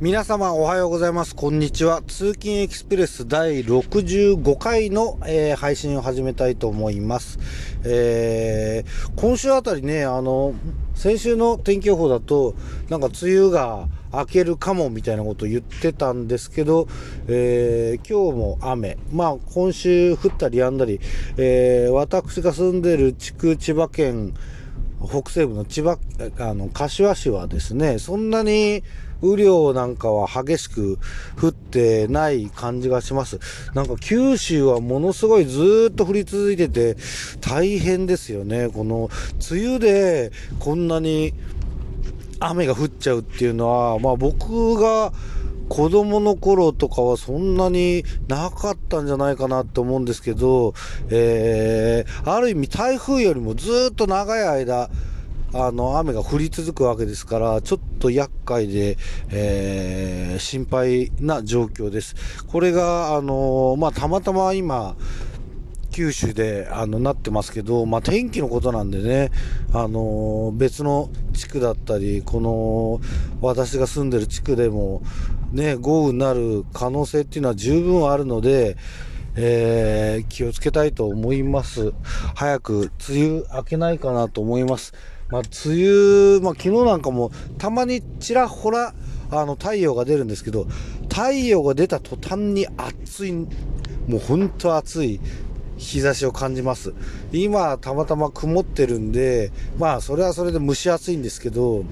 皆様おはようございます。こんにちは。通勤エクスプレス第65回の、えー、配信を始めたいと思います。えー、今週あたりね、あの、先週の天気予報だと、なんか梅雨が明けるかもみたいなことを言ってたんですけど、えー、今日も雨。まあ今週降ったり止んだり、えー、私が住んでる地区千葉県北西部の千葉、あの、柏市はですね、そんなに雨量なんかは激しく降ってない感じがします。なんか九州はものすごいずっと降り続いてて大変ですよね。この梅雨でこんなに雨が降っちゃうっていうのは、まあ僕が子供の頃とかはそんなになかったんじゃないかなって思うんですけど、えー、ある意味台風よりもずっと長い間、あの、雨が降り続くわけですから、ちょっと厄介で、えー、心配な状況です。これが、あのまあ、たまたま今、九州であのなってますけど、まあ、天気のことなんでね、あの別の地区だったり、この私が住んでる地区でも、ね、豪雨になる可能性っていうのは十分あるので、えー、気をつけたいと思います。早く梅雨明けないかなと思います。まあ、梅雨、まあ、昨日なんかもたまにちらほらあの太陽が出るんですけど、太陽が出た途端に暑い、もう本当暑い日差しを感じます。今、たまたま曇ってるんで、まあ、それはそれで蒸し暑いんですけど、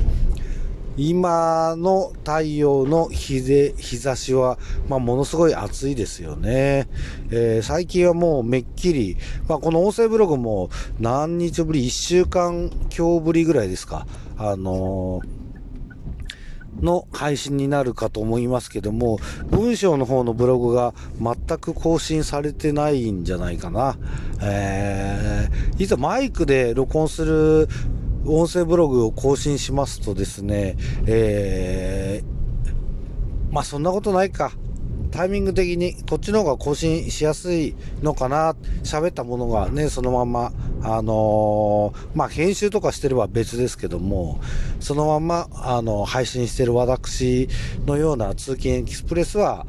今の太陽の日で、日差しは、まあ、ものすごい暑いですよね。えー、最近はもうめっきり、まあ、この音声ブログも何日ぶり、1週間今日ぶりぐらいですか。あのーの配信になるかと思いますけども、文章の方のブログが全く更新されてないんじゃないかな。えー、いざマイクで録音する音声ブログを更新しますとですね、えー、まあそんなことないか。タイミング的にこっちの方が更新しやすいのかな。喋ったものがね、そのまま、あのー、まあ、編集とかしてれば別ですけども、そのまま、あの、配信してる私のような通勤エキスプレスは、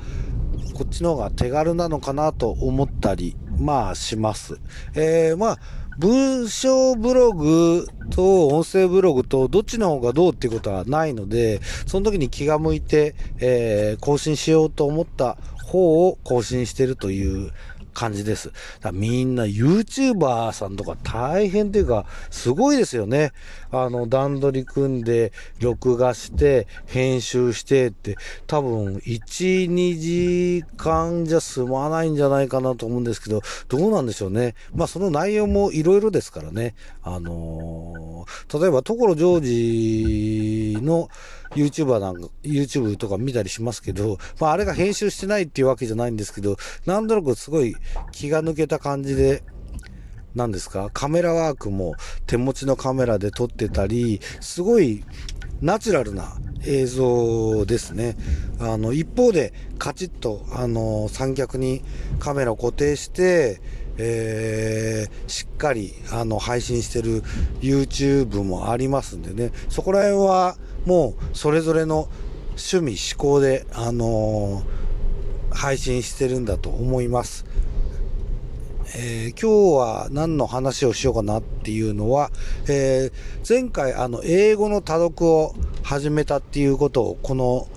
こっちの方が手軽なのかなと思ったり、まあ、します。えー、まあ、文章ブログと音声ブログとどっちの方がどうっていうことはないので、その時に気が向いて、えー、更新しようと思った方を更新してるという感じです。だみんな YouTuber さんとか大変っていうか、すごいですよね。あの、段取り組んで、録画して、編集してって、多分、1、2時間じゃ済まないんじゃないかなと思うんですけど、どうなんでしょうね。まあ、その内容もいろいろですからね。あのー、例えば、所ジョージの YouTuber なんか、YouTube とか見たりしますけど、まあ、あれが編集してないっていうわけじゃないんですけど、なんとなくすごい気が抜けた感じで、何ですか？カメラワークも手持ちのカメラで撮ってたり、すごいナチュラルな映像ですね。あの、一方でカチッと、あの、三脚にカメラを固定して、えー、しっかり、あの、配信してる YouTube もありますんでね。そこら辺は、もう、それぞれの趣味、思考で、あのー、配信してるんだと思います。えー、今日は何の話をしようかなっていうのは、えー、前回あの英語の多読を始めたっていうことをこの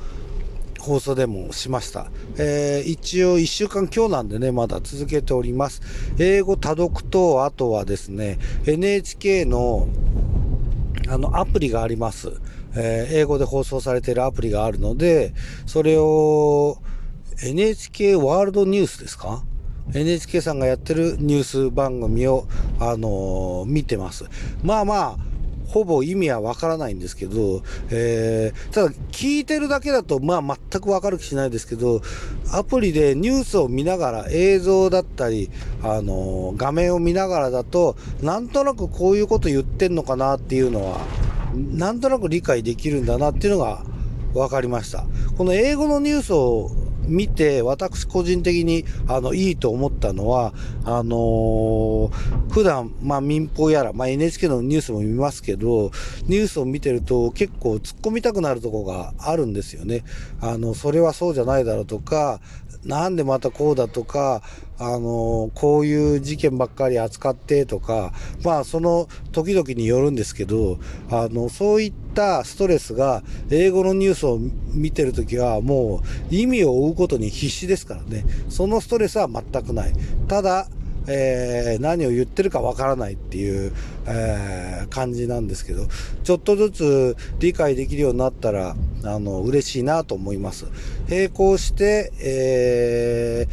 放送でもしました。えー、一応1週間今日なんでね、まだ続けております。英語多読と、あとはですね、NHK のあのアプリがあります。えー、英語で放送されているアプリがあるので、それを NHK ワールドニュースですか？NHK さんがやってるニュース番組を、あのー、見てます。まあまあ、ほぼ意味はわからないんですけど、えー、ただ聞いてるだけだと、まあ全くわかる気しないですけど、アプリでニュースを見ながら映像だったり、あのー、画面を見ながらだと、なんとなくこういうこと言ってんのかなっていうのは、なんとなく理解できるんだなっていうのが分かりました。この英語のニュースを見て、私個人的に、あの、いいと思ったのは、あのー、普段、まあ、民放やら、まあ、NHK のニュースも見ますけど、ニュースを見てると結構突っ込みたくなるとこがあるんですよね。あの、それはそうじゃないだろうとか、なんでまたこうだとか、あの、こういう事件ばっかり扱ってとか、まあその時々によるんですけど、あの、そういったたストレスが英語のニュースを見てるときはもう意味を追うことに必死ですからね。そのストレスは全くない。ただ、えー、何を言ってるかわからないっていう、えー、感じなんですけど、ちょっとずつ理解できるようになったら、あの、嬉しいなと思います。並行して、え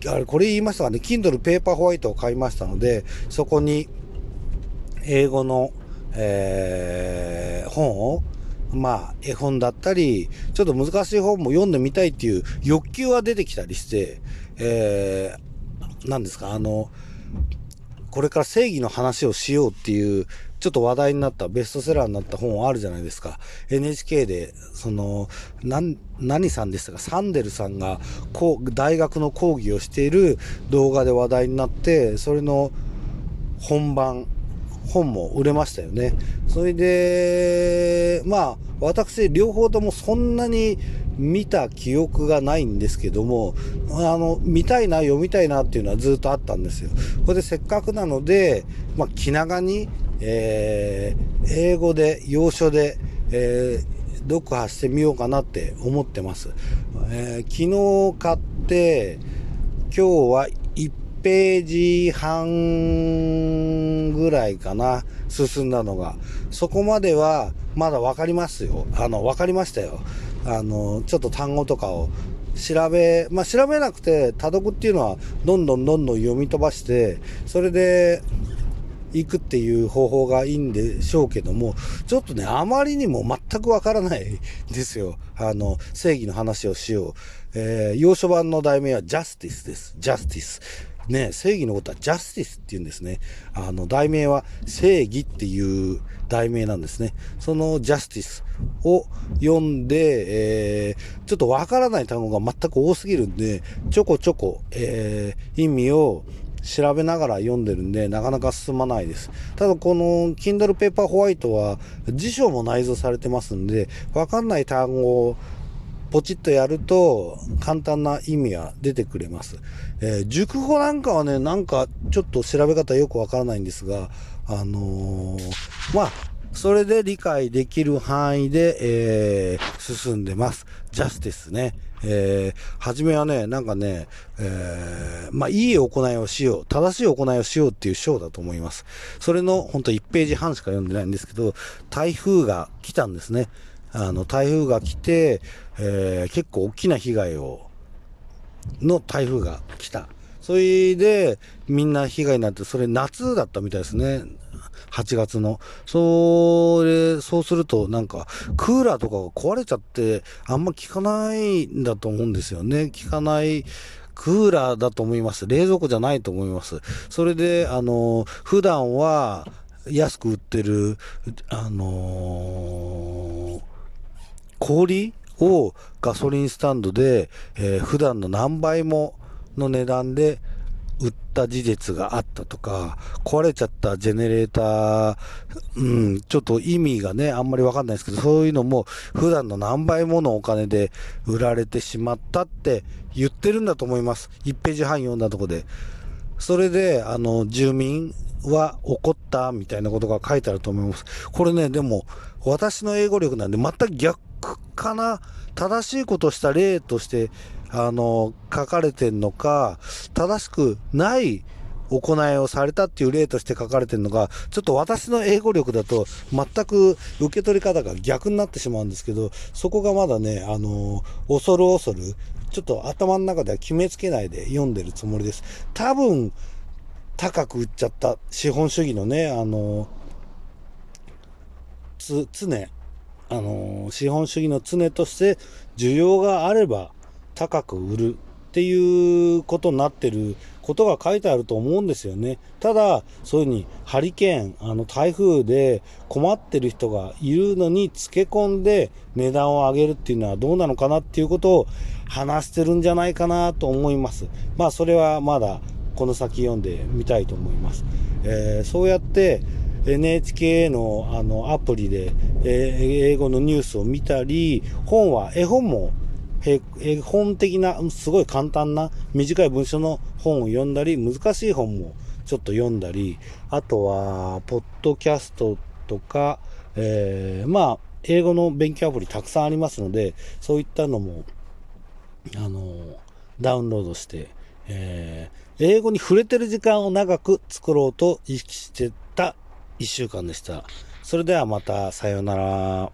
ー、あれ、これ言いましたかね、Kindle Paper White を買いましたので、そこに、英語の、えー、本を、まあ、絵本だったり、ちょっと難しい本も読んでみたいっていう欲求は出てきたりして、えー、何ですか、あの、これから正義の話をしようっていう、ちょっと話題になったベストセラーになった本あるじゃないですか。NHK で、その、何、何さんでしたか、サンデルさんが、こう、大学の講義をしている動画で話題になって、それの本番、本も売れましたよね。それで、まあ、私、両方ともそんなに見た記憶がないんですけども、あの、見たいな、読みたいなっていうのはずっとあったんですよ。これでせっかくなので、まあ、気長に、えー、英語で、洋書で、えー、読破してみようかなって思ってます。えー、昨日買って、今日は1ページ半ぐらいかな、進んだのが。そこまではまだわかりますよ。あの、わかりましたよ。あの、ちょっと単語とかを調べ、まあ、調べなくて、多読っていうのは、どんどんどんどん読み飛ばして、それで、行くっていう方法がいいんでしょうけども、ちょっとね、あまりにも全くわからないですよ。あの、正義の話をしよう。えー、要所版の題名はジャスティスです。ジャスティス。ね、正義のことはジャスティスって言うんですね。あの、題名は正義っていう題名なんですね。そのジャスティスを読んで、えー、ちょっとわからない単語が全く多すぎるんで、ちょこちょこ、えー、意味を調べながら読んでるんで、なかなか進まないです。ただこの Kindle Paper White は辞書も内蔵されてますんで、わかんない単語をポチッとやると簡単な意味は出てくれます。えー、熟語なんかはね、なんかちょっと調べ方よくわからないんですが、あのー、まあ、それで理解できる範囲で、えー、進んでます。ジャスティスね。えー、初めはね、なんかね、えー、まあ、いい行いをしよう、正しい行いをしようっていう章だと思います。それの、ほんと1ページ半しか読んでないんですけど、台風が来たんですね。あの、台風が来て、えー、結構大きな被害を、の台風が来た。それで、みんな被害になって、それ夏だったみたいですね。8月の。それ、そうするとなんか、クーラーとかが壊れちゃって、あんま効かないんだと思うんですよね。効かない。クーラーだと思います。冷蔵庫じゃないと思います。それで、あの、普段は安く売ってる、あのー氷をガソリンスタンドで、えー、普段の何倍もの値段で売った事実があったとか、壊れちゃったジェネレーター、うん、ちょっと意味がね、あんまりわかんないですけど、そういうのも普段の何倍ものお金で売られてしまったって言ってるんだと思います。1ページ半読んだとこで。それで、あの、住民は怒ったみたいなことが書いてあると思います。これね、でも、私の英語力なんで全く逆かな？正しいことした例として、あの、書かれてんのか、正しくない行いをされたっていう例として書かれてるのが、ちょっと私の英語力だと全く受け取り方が逆になってしまうんですけど、そこがまだね、あの、恐る恐る、ちょっと頭の中では決めつけないで読んでるつもりです。多分、高く売っちゃった資本主義のね、あの、つ、常、あの資本主義の常として需要があれば高く売るっていうことになってることが書いてあると思うんですよね。ただ、そういうふうにハリケーン、あの台風で困ってる人がいるのにつけ込んで値段を上げるっていうのはどうなのかなっていうことを話してるんじゃないかなと思います。まあそれはまだこの先読んでみたいと思います。えー、そうやって NHK のあのアプリで、え、英語のニュースを見たり、本は絵本も絵本的な、すごい簡単な短い文章の本を読んだり、難しい本もちょっと読んだり、あとは、ポッドキャストとか、えー、まあ、英語の勉強アプリたくさんありますので、そういったのも、あの、ダウンロードして、えー、英語に触れてる時間を長く作ろうと意識してた1週間でした。それではまた、さようなら。